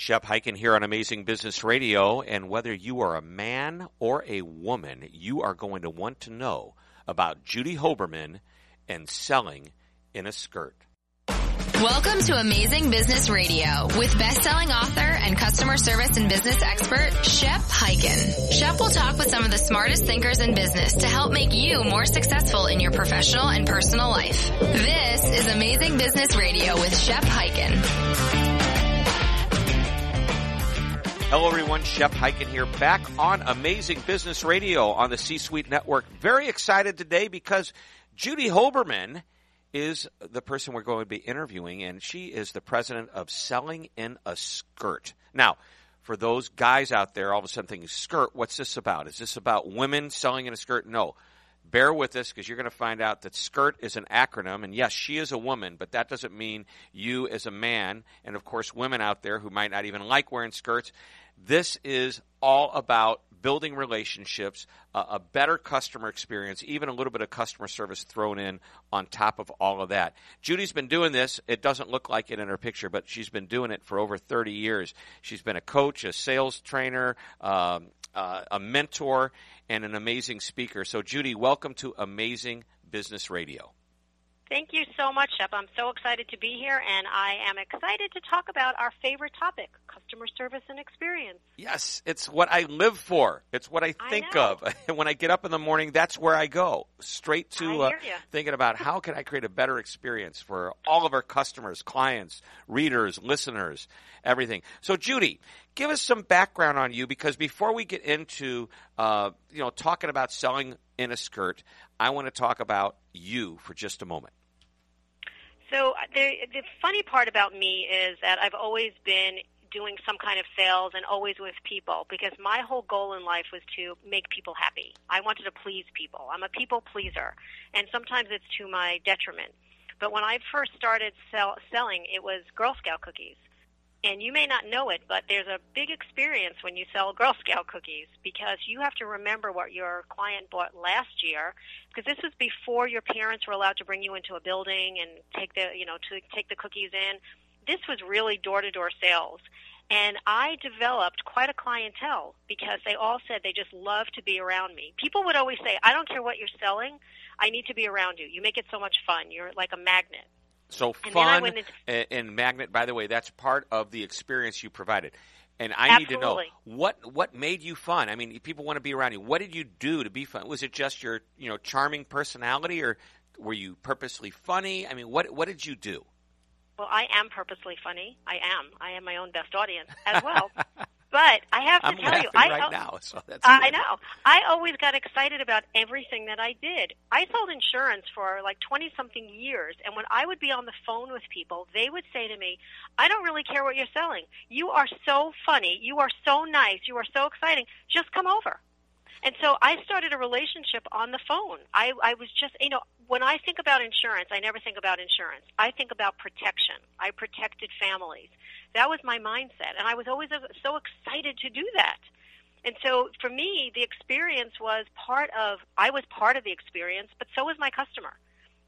Shep Hyken here on Amazing Business Radio, and whether you are a man or a woman, you are going to want to know about Judy Hoberman and selling in a skirt. Welcome to Amazing Business Radio with best-selling author and customer service and business expert Shep Hyken. Shep will talk with some of the smartest thinkers in business to help make you more successful in your professional and personal life. This is Amazing Business Radio with Shep Hyken. Hello, everyone. Shep Hyken here, back on Amazing Business Radio on the C-Suite Network. Very excited today because Judy Hoberman is the person we're going to be interviewing, and she is the president of Selling in a Skirt. Now, for those guys out there, all of a sudden thinking, skirt, what's this about? Is this about women selling in a skirt? No. Bear with us because you're going to find out that skirt is an acronym. And yes, she is a woman, but that doesn't mean you as a man, and of course, women out there who might not even like wearing skirts, this is all about building relationships, a better customer experience, even a little bit of customer service thrown in on top of all of that. Judy's been doing this. It doesn't look like it in her picture, but she's been doing it for over 30 years. She's been a coach, a sales trainer, um, uh, a mentor, and an amazing speaker. So, Judy, welcome to Amazing Business Radio. Thank you so much, Shep. I'm so excited to be here, and I am excited to talk about our favorite topic customer service and experience. Yes, it's what I live for. It's what I think I of. when I get up in the morning, that's where I go. Straight to uh, thinking about how can I create a better experience for all of our customers, clients, readers, listeners, everything. So, Judy, give us some background on you because before we get into uh, you know talking about selling in a skirt, I want to talk about you for just a moment. So uh, the the funny part about me is that I've always been doing some kind of sales and always with people because my whole goal in life was to make people happy. I wanted to please people. I'm a people pleaser, and sometimes it's to my detriment. But when I first started sell, selling, it was Girl Scout cookies. And you may not know it, but there's a big experience when you sell Girl Scout cookies because you have to remember what your client bought last year because this was before your parents were allowed to bring you into a building and take the, you know, to take the cookies in. This was really door-to-door sales. And I developed quite a clientele because they all said they just love to be around me. People would always say, I don't care what you're selling, I need to be around you. You make it so much fun. You're like a magnet. So And fun into- and magnet. By the way, that's part of the experience you provided. And I need to know what what made you fun. I mean, people want to be around you. What did you do to be fun? Was it just your you know charming personality, or were you purposely funny? I mean, what what did you do? Well, I am purposely funny. I am. I am my own best audience as well. but I have to I'm tell you, I right now, so that's I know. I always got excited about everything that I did. I sold insurance for like 20 something years, and when I would be on the phone with people, they would say to me, I don't really care what you're selling. You are so funny. You are so nice. You are so exciting. Just come over. And so I started a relationship on the phone. I, I was just, you know, when I think about insurance, I never think about insurance. I think about protection. I protected families. That was my mindset. And I was always so excited to do that. And so for me, the experience was part of, I was part of the experience, but so was my customer.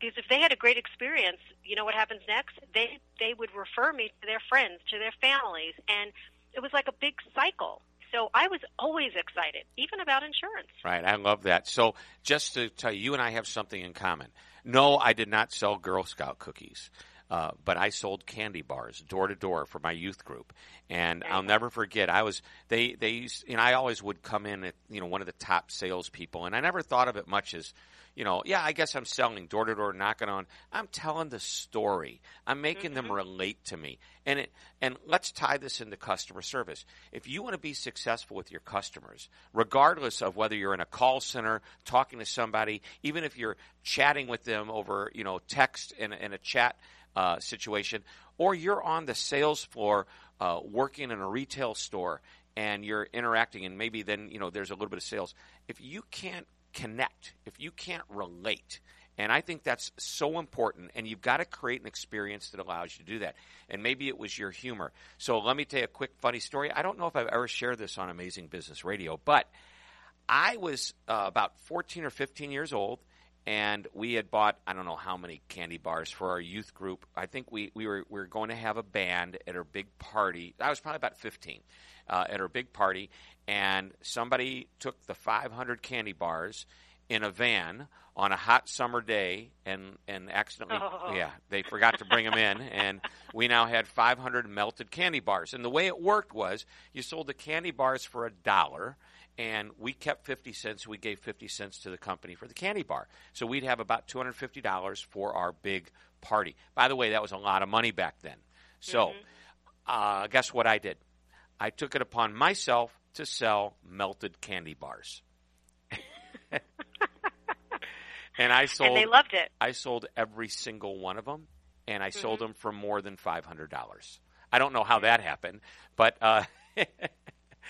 Because if they had a great experience, you know what happens next? They, they would refer me to their friends, to their families. And it was like a big cycle. So I was always excited, even about insurance. Right, I love that. So, just to tell you, you and I have something in common. No, I did not sell Girl Scout cookies, uh, but I sold candy bars door to door for my youth group. And I'll never forget. I was they they used, you know I always would come in at you know one of the top salespeople, and I never thought of it much as you know, yeah, I guess I'm selling door to door, knocking on. I'm telling the story. I'm making them relate to me. And it, and let's tie this into customer service. If you want to be successful with your customers, regardless of whether you're in a call center talking to somebody, even if you're chatting with them over, you know, text in, in a chat uh, situation, or you're on the sales floor uh, working in a retail store and you're interacting, and maybe then you know there's a little bit of sales. If you can't connect, if you can't relate, and I think that's so important, and you've got to create an experience that allows you to do that. And maybe it was your humor. So let me tell you a quick funny story. I don't know if I've ever shared this on Amazing Business Radio, but I was uh, about 14 or 15 years old, and we had bought I don't know how many candy bars for our youth group. I think we we were we were going to have a band at our big party. I was probably about fifteen uh, at our big party, and somebody took the 500 candy bars in a van on a hot summer day and and accidentally Oh. yeah they forgot to bring them in and we now had 500 melted candy bars and the way it worked was you sold the candy bars for a dollar and we kept 50 cents we gave 50 cents to the company for the candy bar. So we'd have about $250 for our big party. By the way that was a lot of money back then. So uh, guess what i did? I took it upon myself to sell melted candy bars. And i sold and they loved it. I sold every single one of them, and I sold Mm-hmm. them for more than five hundred dollars. I don't know how that happened, but uh,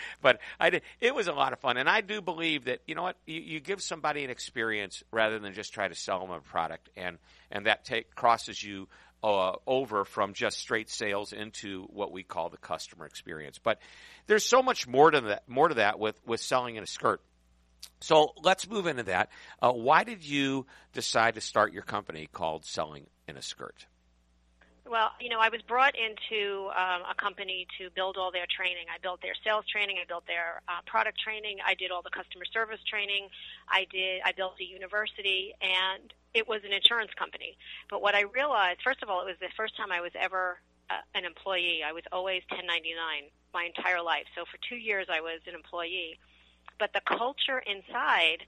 but I did. It was a lot of fun, and I do believe that you know what you, you give somebody an experience rather than just try to sell them a product, and and that take crosses you. Uh, over from just straight sales into what we call the customer experience, but there's so much more to that. More to that with with selling in a skirt. So let's move into that. Uh, why did you decide to start your company called Selling in a Skirt? Well, you know, I was brought into um, a company to build all their training. I built their sales training. I built their uh, product training. I did all the customer service training. I did. I built a university, and it was an insurance company. But what I realized, first of all, it was the first time I was ever uh, an employee. I was always 1099 my entire life. So for two years, I was an employee. But the culture inside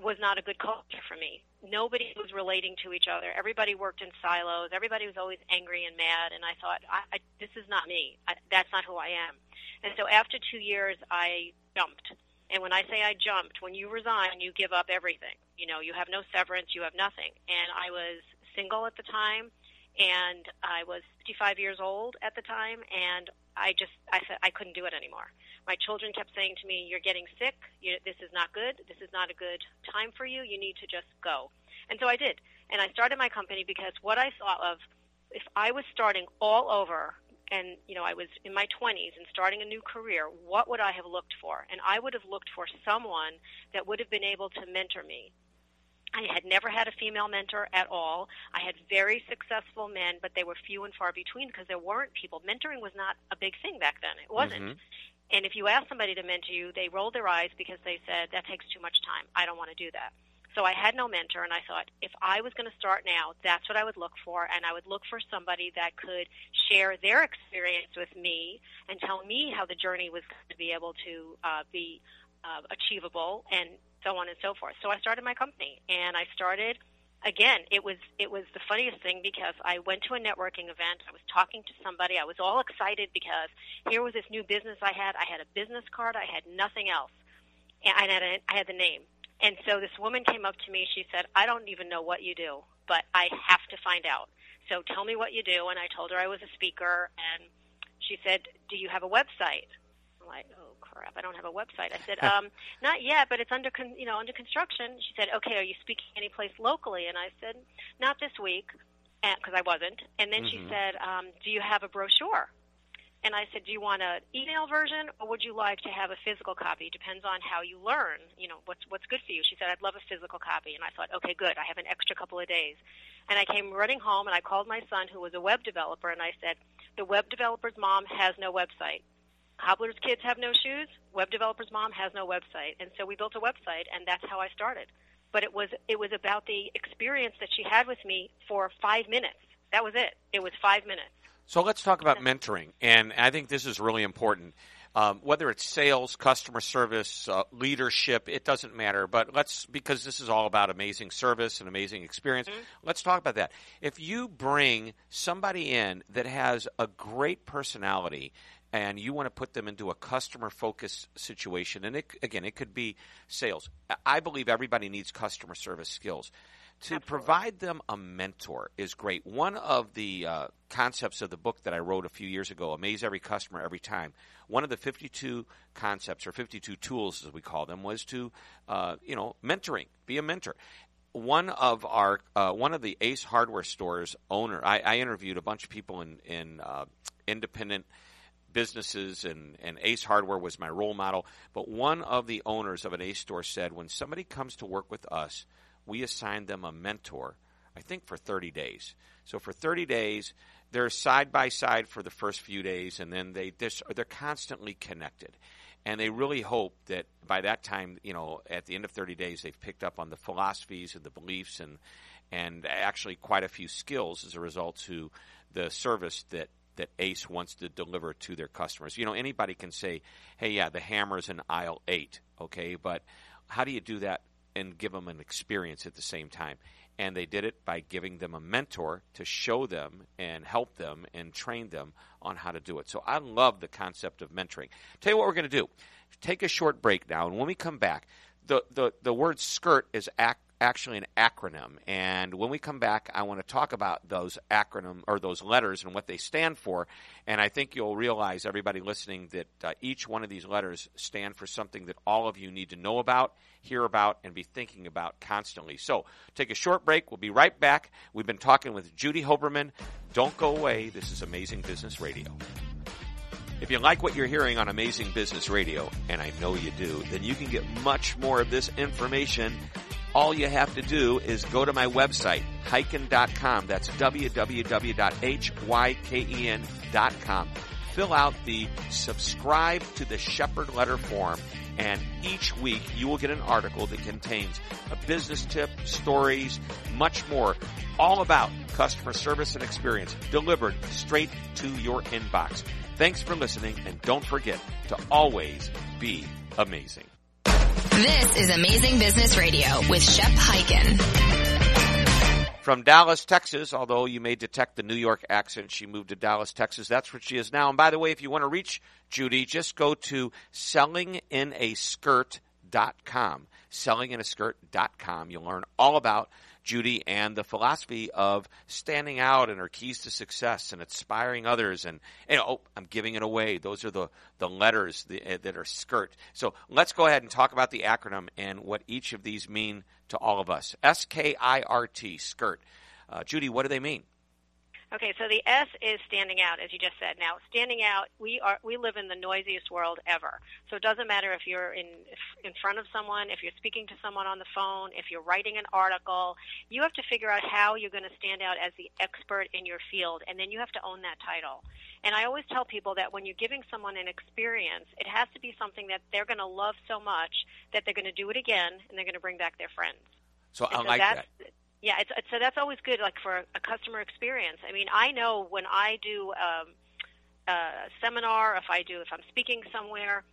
was not a good culture for me. Nobody was relating to each other. Everybody worked in silos. Everybody was always angry and mad. And I thought, I, I, this is not me. I, that's not who I am. And so after two years, I jumped. And when I say I jumped, when you resign, you give up everything. You know, you have no severance, you have nothing. And I was single at the time, and I was 55 years old at the time, and I just I said I couldn't do it anymore. My children kept saying to me, "You're getting sick. You, this is not good. This is not a good time for you. You need to just go." And so I did, and I started my company because what I thought of, if I was starting all over, and you know I was in my 20s and starting a new career, what would I have looked for? And I would have looked for someone that would have been able to mentor me. I had never had a female mentor at all. I had very successful men, but they were few and far between because there weren't people. Mentoring was not a big thing back then. It wasn't. Mhm. And if you ask somebody to mentor you, they rolled their eyes because they said, that takes too much time. I don't want to do that. So I had no mentor, and I thought, if I was going to start now, that's what I would look for, and I would look for somebody that could share their experience with me and tell me how the journey was going to be able to uh, be uh, achievable, and so on and so forth. So I started my company, and I started again, it was it was the funniest thing because I went to a networking event. I was talking to somebody. I was all excited because here was this new business I had. I had a business card. I had nothing else, and I had a, I had the name. And so this woman came up to me. She said, "I don't even know what you do, but I have to find out. So tell me what you do." And I told her I was a speaker, and she said, "Do you have a website?" I'm like, "Oh crap, I don't have a website." I said, "Um, not yet, but it's under con- you know under construction." She said, "Okay, are you speaking any place locally?" And I said, "Not this week," because I wasn't. And then she Mhm. said, um, "Do you have a brochure?" And I said, "Do you want an email version, or would you like to have a physical copy? Depends on how you learn. You know what's what's good for you." She said, "I'd love a physical copy." And I thought, "Okay, good. I have an extra couple of days." And I came running home, and I called my son, who was a web developer, and I said, "The web developer's mom has no website. Cobbler's kids have no shoes. Web developer's mom has no website." And so we built a website, and that's how I started. But it was it was about the experience that she had with me for five minutes. That was it. It was five minutes. So let's talk about mentoring, and I think this is really important. Um, whether it's sales, customer service, uh, leadership, it doesn't matter. But let's because this is all about amazing service and amazing experience. Let's talk about that. If you bring somebody in that has a great personality and you want to put them into a customer focused situation, and it, again, it could be sales. I believe everybody needs customer service skills to provide them a mentor is great. One of the uh, concepts of the book that I wrote a few years ago, Amaze Every Customer Every Time, one of the 52 concepts or 52 tools, as we call them, was to, uh, you know, mentoring, be a mentor. One of our, uh, one of the Ace Hardware stores owner, I, I interviewed a bunch of people in, in uh, independent businesses and, and Ace Hardware was my role model. But one of the owners of an Ace store said, when somebody comes to work with us, we assign them a mentor, I think for 30 days. So for 30 days, they're side by side for the first few days, and then they they're constantly connected. And they really hope that by that time, you know, at the end of 30 days, they've picked up on the philosophies and the beliefs and and actually quite a few skills as a result to the service that that Ace wants to deliver to their customers. You know, anybody can say, "Hey, yeah, the hammer's in aisle 8." Okay, but how do you do that and give them an experience at the same time? And they did it by giving them a mentor to show them and help them and train them on how to do it. So I love the concept of mentoring. Tell you what we're going to do. Take a short break now, and when we come back, the, the, the word skirt is act, actually an acronym. And when we come back, I want to talk about those acronym or those letters and what they stand for. And I think you'll realize, everybody listening, that uh, each one of these letters stand for something that all of you need to know about, hear about, and be thinking about constantly. So take a short break. We'll be right back. We've been talking with Judy Hoberman. Don't go away. This is Amazing Business Radio. If you like what you're hearing on Amazing Business Radio, and I know you do, then you can get much more of this information all you have to do is go to my website, hyken.com. That's www.hyken.com. Fill out the subscribe to the Shepherd letter form and each week you will get an article that contains a business tip, stories, much more, all about customer service and experience delivered straight to your inbox. Thanks for listening and don't forget to always be amazing. This is Amazing Business Radio with Shep Hyken. From Dallas, Texas, although you may detect the New York accent, she moved to Dallas, Texas. That's where she is now. And by the way, if you want to reach Judy, just go to sellinginaskirt.com. Sellinginaskirt.com. You'll learn all about Judy and the philosophy of standing out and her keys to success and inspiring others. And, know, oh, I'm giving it away. Those are the, the letters eh, that are skirt. So let's go ahead and talk about the acronym and what each of these mean to all of us. S K I R T, skirt. Uh, Judy, what do they mean? Okay, so the S is standing out, as you just said. Now, standing out, we are we live in the noisiest world ever. So it doesn't matter if you're in in front of someone, if you're speaking to someone on the phone, if you're writing an article, you have to figure out how you're going to stand out as the expert in your field, and then you have to own that title. And I always tell people that when you're giving someone an experience, it has to be something that they're going to love so much that they're going to do it again and they're going to bring back their friends. So I like that yeah, it's, it's, so that's always good, like for a customer experience. I mean, I know when I do um, a seminar, if I do, if I'm speaking somewhere,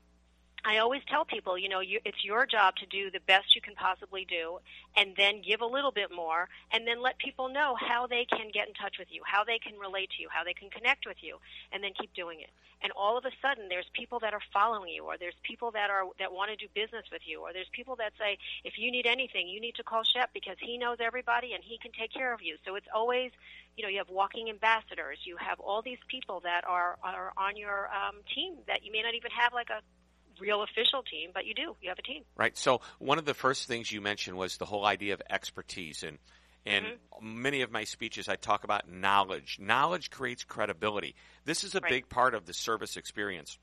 I always tell people, you know, you, it's your job to do the best you can possibly do, and then give a little bit more, and then let people know how they can get in touch with you, how they can relate to you, how they can connect with you, and then keep doing it. And all of a sudden, there's people that are following you, or there's people that are that want to do business with you, or there's people that say, if you need anything, you need to call Shep because he knows everybody and he can take care of you. So it's always you know, you have walking ambassadors. You have all these people that are are on your um, team that you may not even have like a real official team, but you do. You have a team. Right. So one of the first things you mentioned was the whole idea of expertise and in mm-hmm. many of my speeches, I talk about knowledge. Knowledge creates credibility. This is a right. big part of the service experience.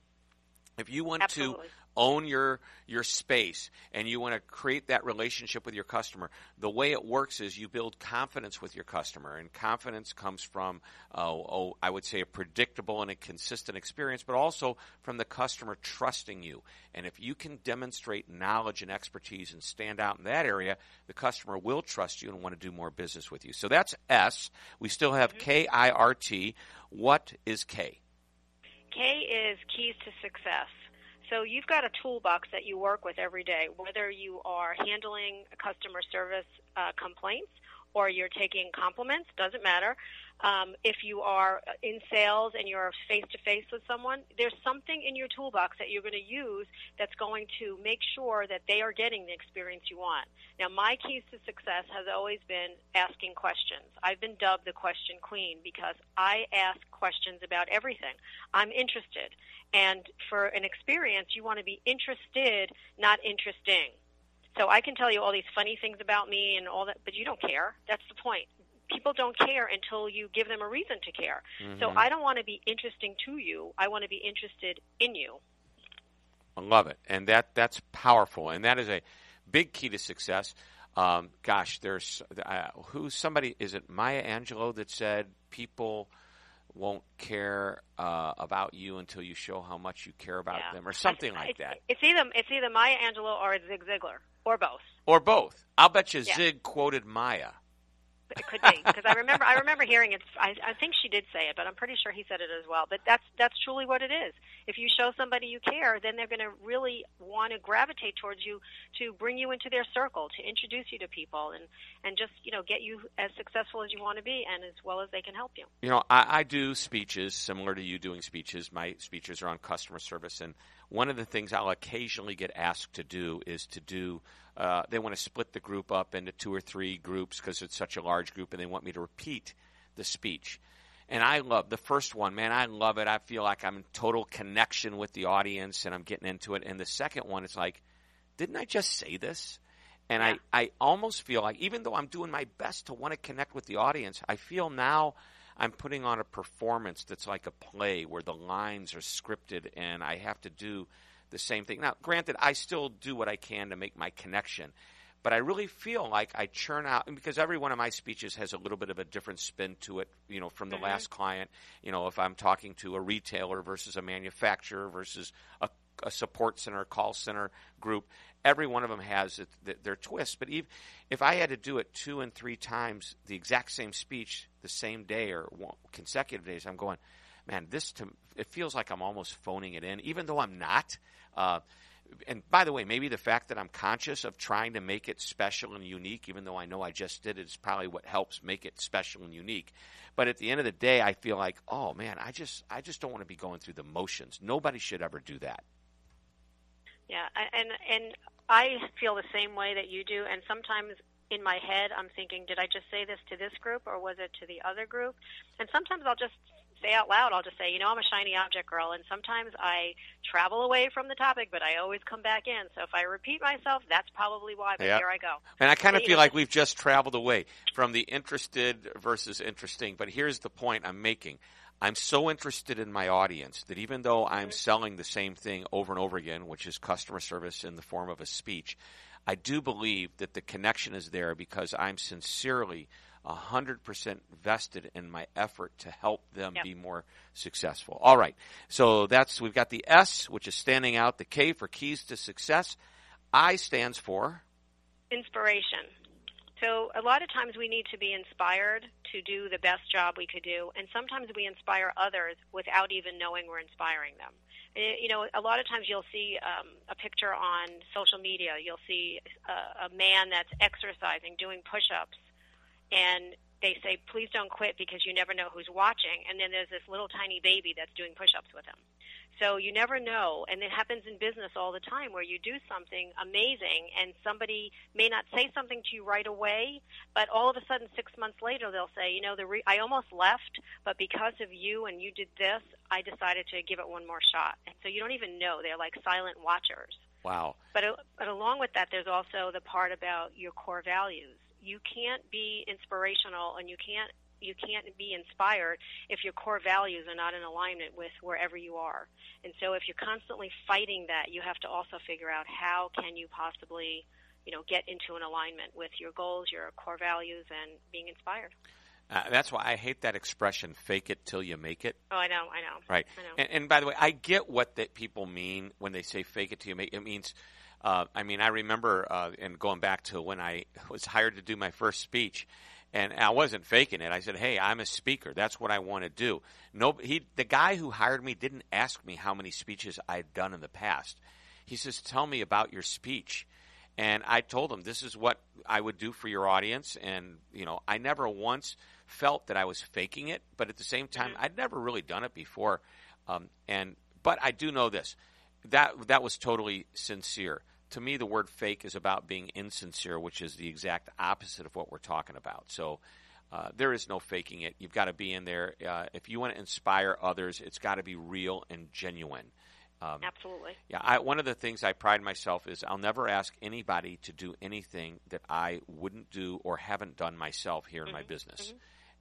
If you want Absolutely. to own your your space and you want to create that relationship with your customer the way it works is you build confidence with your customer and confidence comes from uh, oh, i would say a predictable and a consistent experience but also from the customer trusting you. And if you can demonstrate knowledge and expertise and stand out in that area the customer will trust you and want to do more business with you. So that's s. We still have mm-hmm. k-i-r-t what is k k is keys to success so you've got a toolbox that you work with every day, whether you are handling customer service uh, complaints or you're taking compliments, doesn't matter. Um, if you are in sales and you're face to face with someone, there's something in your toolbox that you're going to use that's going to make sure that they are getting the experience you want. Now, my keys to success has always been asking questions. I've been dubbed the question queen because I ask questions about everything. I'm interested. And for an experience, you want to be interested, not interesting. So I can tell you all these funny things about me and all that, but you don't care. That's the point people don't care until you give them a reason to care. Mm-hmm. So I don't want to be interesting to you. I want to be interested in you. I love it, and that that's powerful, and that is a big key to success. Um, gosh, there's uh, who somebody is it Maya Angelou that said people won't care uh, about you until you show how much you care about Yeah. them, or something I- like it's, that, It's either it's either Maya Angelou or Zig Ziglar or both. or both. I'll bet you Yeah. Zig quoted Maya. It could be because I remember I remember hearing it. I, I think she did say it, but I'm pretty sure he said it as well. But that's that's truly what it is. If you show somebody you care, then they're going to really want to gravitate towards you to bring you into their circle, to introduce you to people, and and just you know get you as successful as you want to be, and as well as they can help you. You know, I, I do speeches similar to you doing speeches. My speeches are on customer service, and one of the things I'll occasionally get asked to do is to do. Uh, they want to split the group up into two or three groups because it's such a large group, and they want me to repeat the speech. And I love the first one, man. I love it. I feel like I'm in total connection with the audience, and I'm getting into it. And the second one, it's like, didn't I just say this? And Yeah. I, I almost feel like, even though I'm doing my best to want to connect with the audience, I feel now I'm putting on a performance that's like a play where the lines are scripted and I have to do the same thing. Now, granted, I still do what I can to make my connection, but I really feel like I churn out and because every one of my speeches has a little bit of a different spin to it, you know, from the mm-hmm. last client. You know, if I'm talking to a retailer versus a manufacturer versus a, a support center, call center group, every one of them has their twist. But even if I had to do it two and three times, the exact same speech the same day or consecutive days, I'm going, man, this to it feels like I'm almost phoning it in, even though I'm not. Uh, and by the way, maybe the fact that I'm conscious of trying to make it special and unique, even though I know I just did it, is probably what helps make it special and unique. But at the end of the day, I feel like, oh man, I just I just don't want to be going through the motions. Nobody should ever do that. Yeah, and and I feel the same way that you do. And sometimes in my head, I'm thinking, did I just say this to this group or was it to the other group? And sometimes I'll just say out loud, I'll just say, you know, I'm a shiny object girl. And sometimes I travel away from the topic, but I always come back in. So if I repeat myself, that's probably why. But Yeah. here I go. And I kind of feel know- like we've just traveled away from the interested versus interesting. But here's the point I'm making. I'm so interested in my audience that even though I'm mm-hmm. selling the same thing over and over again, which is customer service in the form of a speech, I do believe that the connection is there because I'm sincerely 100% vested in my effort to help them Yep. be more successful. All right. So that's, we've got the S, which is standing out, the K for keys to success. I stands for Inspiration. So a lot of times we need to be inspired to do the best job we could do, and sometimes we inspire others without even knowing we're inspiring them. You know, a lot of times you'll see um, a picture on social media. You'll see a, a man that's exercising, doing push-ups, and they say, "Please don't quit because you never know who's watching." And then there's this little tiny baby that's doing push-ups with him. So you never know, and it happens in business all the time where you do something amazing and somebody may not say something to you right away, but all of a sudden 6 months later they'll say, "You know, the re- I almost left, but because of you and you did this, I decided to give it one more shot." And so you don't even know. They're like silent watchers. wow. But, uh, but along with that, there's also the part about your core values. You can't be inspirational and you can't you can't be inspired if your core values are not in alignment with wherever you are. And so if you're constantly fighting that, you have to also figure out how can you possibly, you know, get into an alignment with your goals, your core values and being inspired. Uh, that's why I hate that expression, fake it till you make it. Oh, I know, I know. Right. I know. And, and by the way, I get what that people mean when they say fake it till you make it. It means, uh, I mean, I remember, uh, and going back to when I was hired to do my first speech, and I wasn't faking it. I said, "Hey, I'm a speaker. That's what I want to do." No, he, the guy who hired me, didn't ask me how many speeches I'd done in the past. He says, "Tell me about your speech." And I told him, "This is what I would do for your audience." And you know, I never once felt that I was faking it, but at the same time, I'd never really done it before. Um, and but I do know this that that was totally sincere. To me, the word fake is about being insincere, which is the exact opposite of what we're talking about. So. Uh, there is no faking it. You've got to be in there. Uh, if you want to inspire others, it's got to be real and genuine. Um, Absolutely. yeah, I, one of the things I pride myself is I'll never ask anybody to do anything that I wouldn't do or haven't done myself here in my business.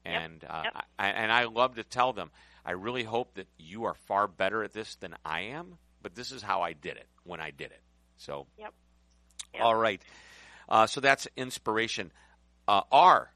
Yep, And uh, yep. I, and I love to tell them, I really hope that you are far better at this than I am, but this is how I did it when I did it. So, Yep. Yep. all right. Uh, so that's inspiration. Uh, R.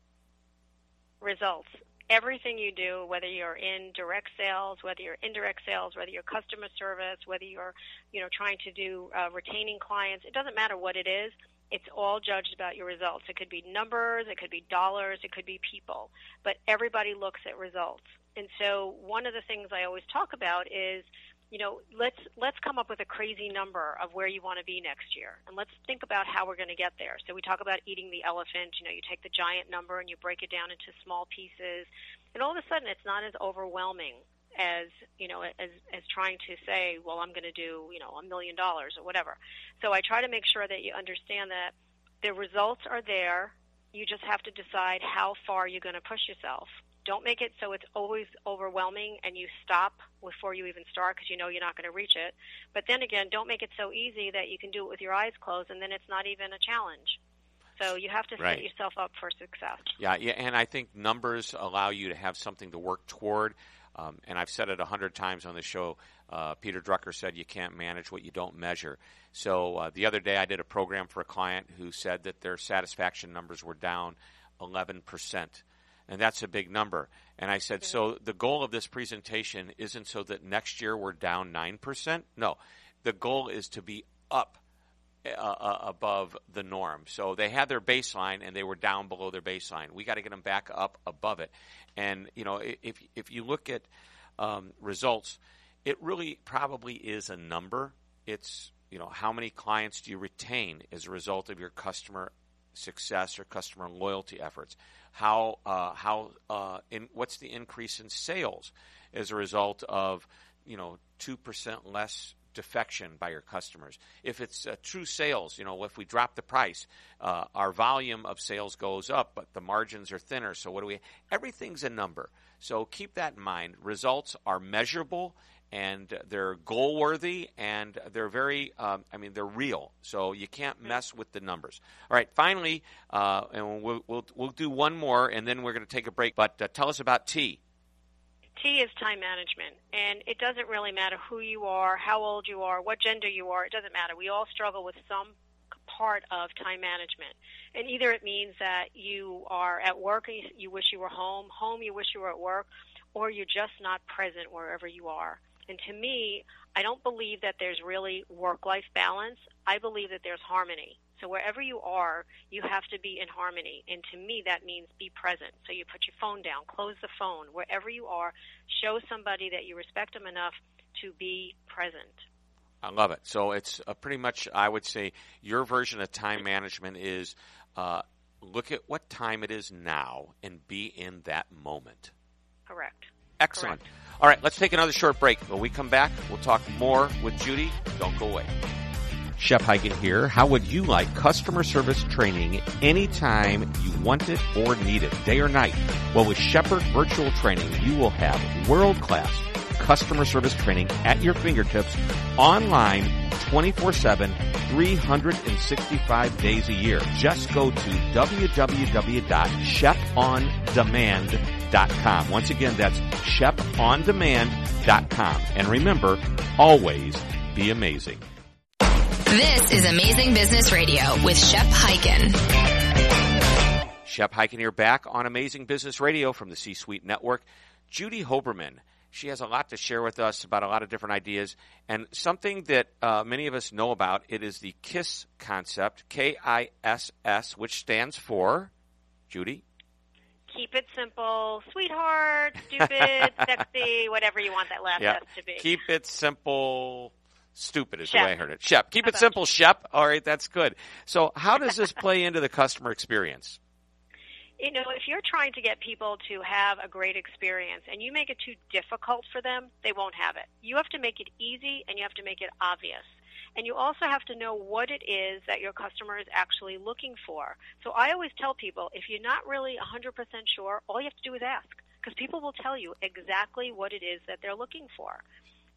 Results. Everything you do, whether you're in direct sales, whether you're indirect sales, whether you're customer service, whether you're, you know, trying to do uh, retaining clients, it doesn't matter what it is. It's all judged about your results. It could be numbers, it could be dollars, it could be people, but everybody looks at results. And so one of the things I always talk about is you know, let's let's come up with a crazy number of where you want to be next year, and let's think about how we're going to get there. So we talk about eating the elephant. You know, you take the giant number and you break it down into small pieces, and all of a sudden it's not as overwhelming as you know as as trying to say, well, I'm going to do you know a million dollars or whatever. So I try to make sure that you understand that the results are there. You just have to decide how far you're going to push yourself don't make it so it's always overwhelming and you stop before you even start because you know you're not going to reach it. But then again, don't make it so easy that you can do it with your eyes closed and then it's not even a challenge. So you have to right. set yourself up for success. Yeah, yeah, and I think numbers allow you to have something to work toward. Um, and I've said it a hundred times on the show. Uh, Peter Drucker said you can't manage what you don't measure. So uh, the other day I did a program for a client who said that their satisfaction numbers were down 11 percent and that's a big number. And I said, so the goal of this presentation isn't so that next year we're down 9%. No, the goal is to be up uh, uh, above the norm. So they had their baseline and they were down below their baseline. We got to get them back up above it. And, you know, if, if you look at um, results, it really probably is a number. It's, you know, how many clients do you retain as a result of your customer success or customer loyalty efforts? how uh, how uh, in what's the increase in sales as a result of you know two percent less defection by your customers. If it's uh, true sales, you know, if we drop the price, uh, our volume of sales goes up, but the margins are thinner. So what do we? Everything's a number. So keep that in mind. Results are measurable and they're goal worthy and they're very um, i mean they're real so you can't mess with the numbers all right finally uh, and we'll, we'll, we'll do one more and then we're going to take a break but uh, tell us about t T is time management, and it doesn't really matter who you are, how old you are, what gender you are. It doesn't matter. We all struggle with some part of time management, and either it means that you are at work and you wish you were home, home you wish you were at work, or you're just not present wherever you are. And to me, I don't believe that there's really work life balance. I believe that there's harmony. So wherever you are, you have to be in harmony. And to me, that means be present. So you put your phone down, close the phone. Wherever you are, show somebody that you respect them enough to be present. I love it. So it's pretty much, I would say, your version of time management is uh, look at what time it is now and be in that moment. Correct. Excellent. Correct. All right, let's take another short break. When we come back, we'll talk more with Judy. Don't go away. Shep Hyken here. How would you like customer service training anytime you want it or need it, day or night? Well, with Shepherd Virtual Training, you will have world-class customer service training at your fingertips online 24-7, 365 days a year. Just go to www.shepondemand.com. Once again, that's shepondemand.com. And remember, always be amazing. This is Amazing Business Radio with Shep Hyken. Shep Hyken here back on Amazing Business Radio from the C-Suite Network. Judy Hoberman she has a lot to share with us about a lot of different ideas and something that uh, many of us know about. It is the KISS concept, K I S S, which stands for Judy. Keep it simple, sweetheart, stupid, sexy, whatever you want that last yeah. S to be. Keep it simple, stupid is Shep. the way I heard it. Shep. Keep How it simple, Shep. All right, that's good. So, how does this play into the customer experience? you know, if you're trying to get people to have a great experience and you make it too difficult for them, they won't have it. You have to make it easy and you have to make it obvious. And you also have to know what it is that your customer is actually looking for. So I always tell people if you're not really 100% sure, all you have to do is ask because people will tell you exactly what it is that they're looking for.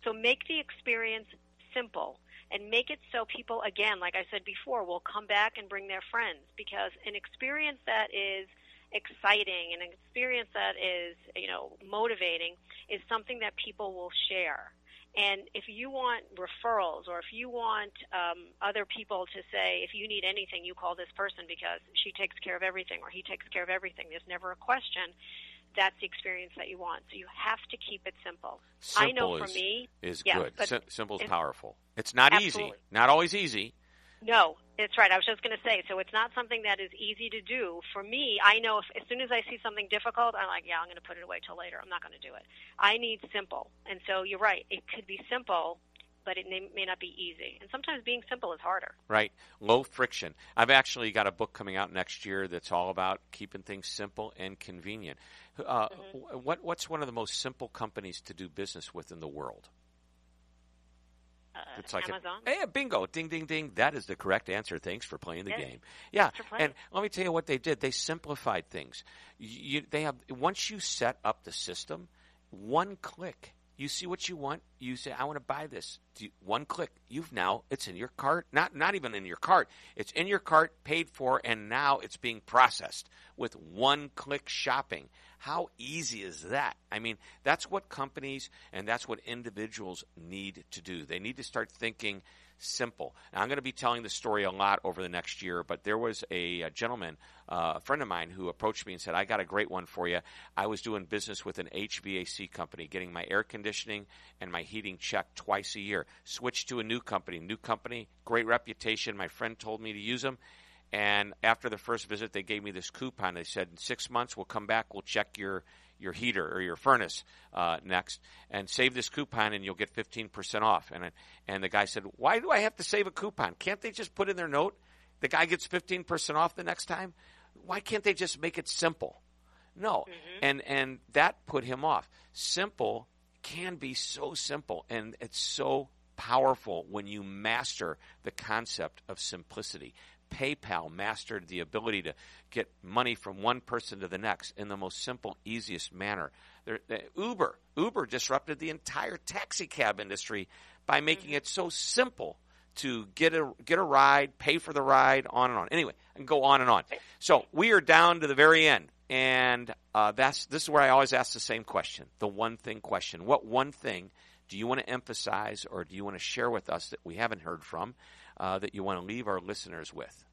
So make the experience simple and make it so people, again, like I said before, will come back and bring their friends because an experience that is – exciting an experience that is, you know, motivating is something that people will share. And if you want referrals or if you want um, other people to say, if you need anything, you call this person because she takes care of everything or he takes care of everything, there's never a question. That's the experience that you want. So you have to keep it simple. Simple I know for is, me, is yeah, good. Sim- simple is powerful. It's not easy. Not always easy. No, it's right. I was just going to say, so it's not something that is easy to do. For me, I know if as soon as I see something difficult, I'm like, yeah, I'm going to put it away till later. I'm not going to do it. I need simple. And so you're right. It could be simple, but it may, may not be easy. And sometimes being simple is harder. right? Low friction. I've actually got a book coming out next year that's all about keeping things simple and convenient. Uh, Mm-hmm. What what's one of the most simple companies to do business with in the world? Uh, It's like a- Amazon. hey, bingo, ding, ding, ding. That is the correct answer. Thanks for playing the Yes. game. Yeah, Thanks for playing. and let me tell you what they did. They simplified things. You, they have once you set up the system, one click. You see what you want. You say, "I want to buy this." You- One click. You've now it's in your cart. Not not even in your cart. It's in your cart, paid for, and now it's being processed with one click shopping. How easy is that? I mean, that's what companies and that's what individuals need to do. They need to start thinking simple. Now, I'm going to be telling the story a lot over the next year, but there was a, a gentleman, uh, a friend of mine, who approached me and said, I got a great one for you. I was doing business with an HVAC company, getting my air conditioning and my heating checked twice a year. Switched to a new company. New company, great reputation. My friend told me to use them. And after the first visit, they gave me this coupon. They said, in six months, we'll come back, we'll check your your heater or your furnace uh, next, and save this coupon, and you'll get fifteen percent off. And and the guy said, "Why do I have to save a coupon? Can't they just put in their note the guy gets fifteen percent off the next time? Why can't they just make it simple?" No, and and that put him off. Simple can be so simple, and it's so powerful when you master the concept of simplicity. PayPal mastered the ability to get money from one person to the next in the most simple, easiest manner. There, uh, Uber, Uber disrupted the entire taxi cab industry by making it so simple to get a get a ride, pay for the ride, on and on. Anyway, I can go on and on. So we are down to the very end, and uh, that's this is where I always ask the same question, the one thing question. What one thing do you want to emphasize, or do you want to share with us that we haven't heard from, uh, that you want to leave our listeners with?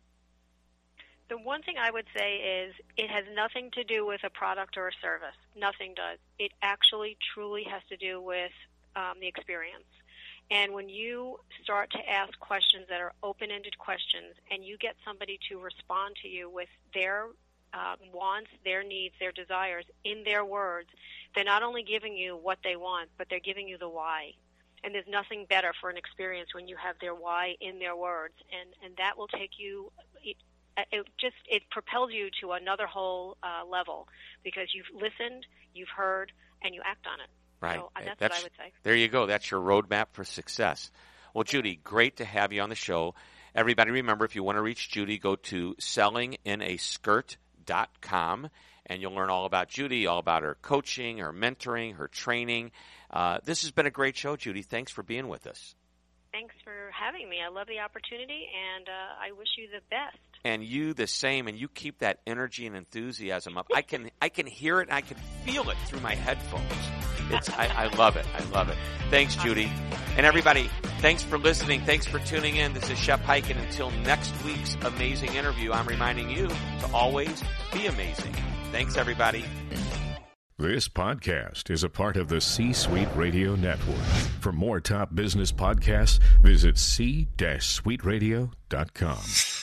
The one thing I would say is it has nothing to do with a product or a service. Nothing does. It actually truly has to do with um, the experience. And when you start to ask questions that are open ended questions and you get somebody to respond to you with their um, wants, their needs, their desires in their words, they're not only giving you what they want, but they're giving you the why. And there's nothing better for an experience when you have their why in their words. And, and that will take you, it, it just, it propels you to another whole uh, level because you've listened, you've heard, and you act on it. Right. So, that's, that's- what I would say. There you go. That's your roadmap for success. Well, Judy, great to have you on the show. Everybody, remember if you want to reach Judy, go to sellinginaskirt.com and you'll learn all about Judy, all about her coaching, her mentoring, her training. Uh, this has been a great show, Judy. Thanks for being with us. Thanks for having me. I love the opportunity, and uh, I wish you the best. And you the same, and you keep that energy and enthusiasm up. I can I can hear it and I can feel it through my headphones. It's I, I love it. I love it. Thanks, Judy. And everybody, thanks for listening. Thanks for tuning in. This is Shep Hyken, and until next week's amazing interview, I'm reminding you to always be amazing. Thanks, everybody. This podcast is a part of the C Suite Radio Network. For more top business podcasts, visit c-suiteradio.com.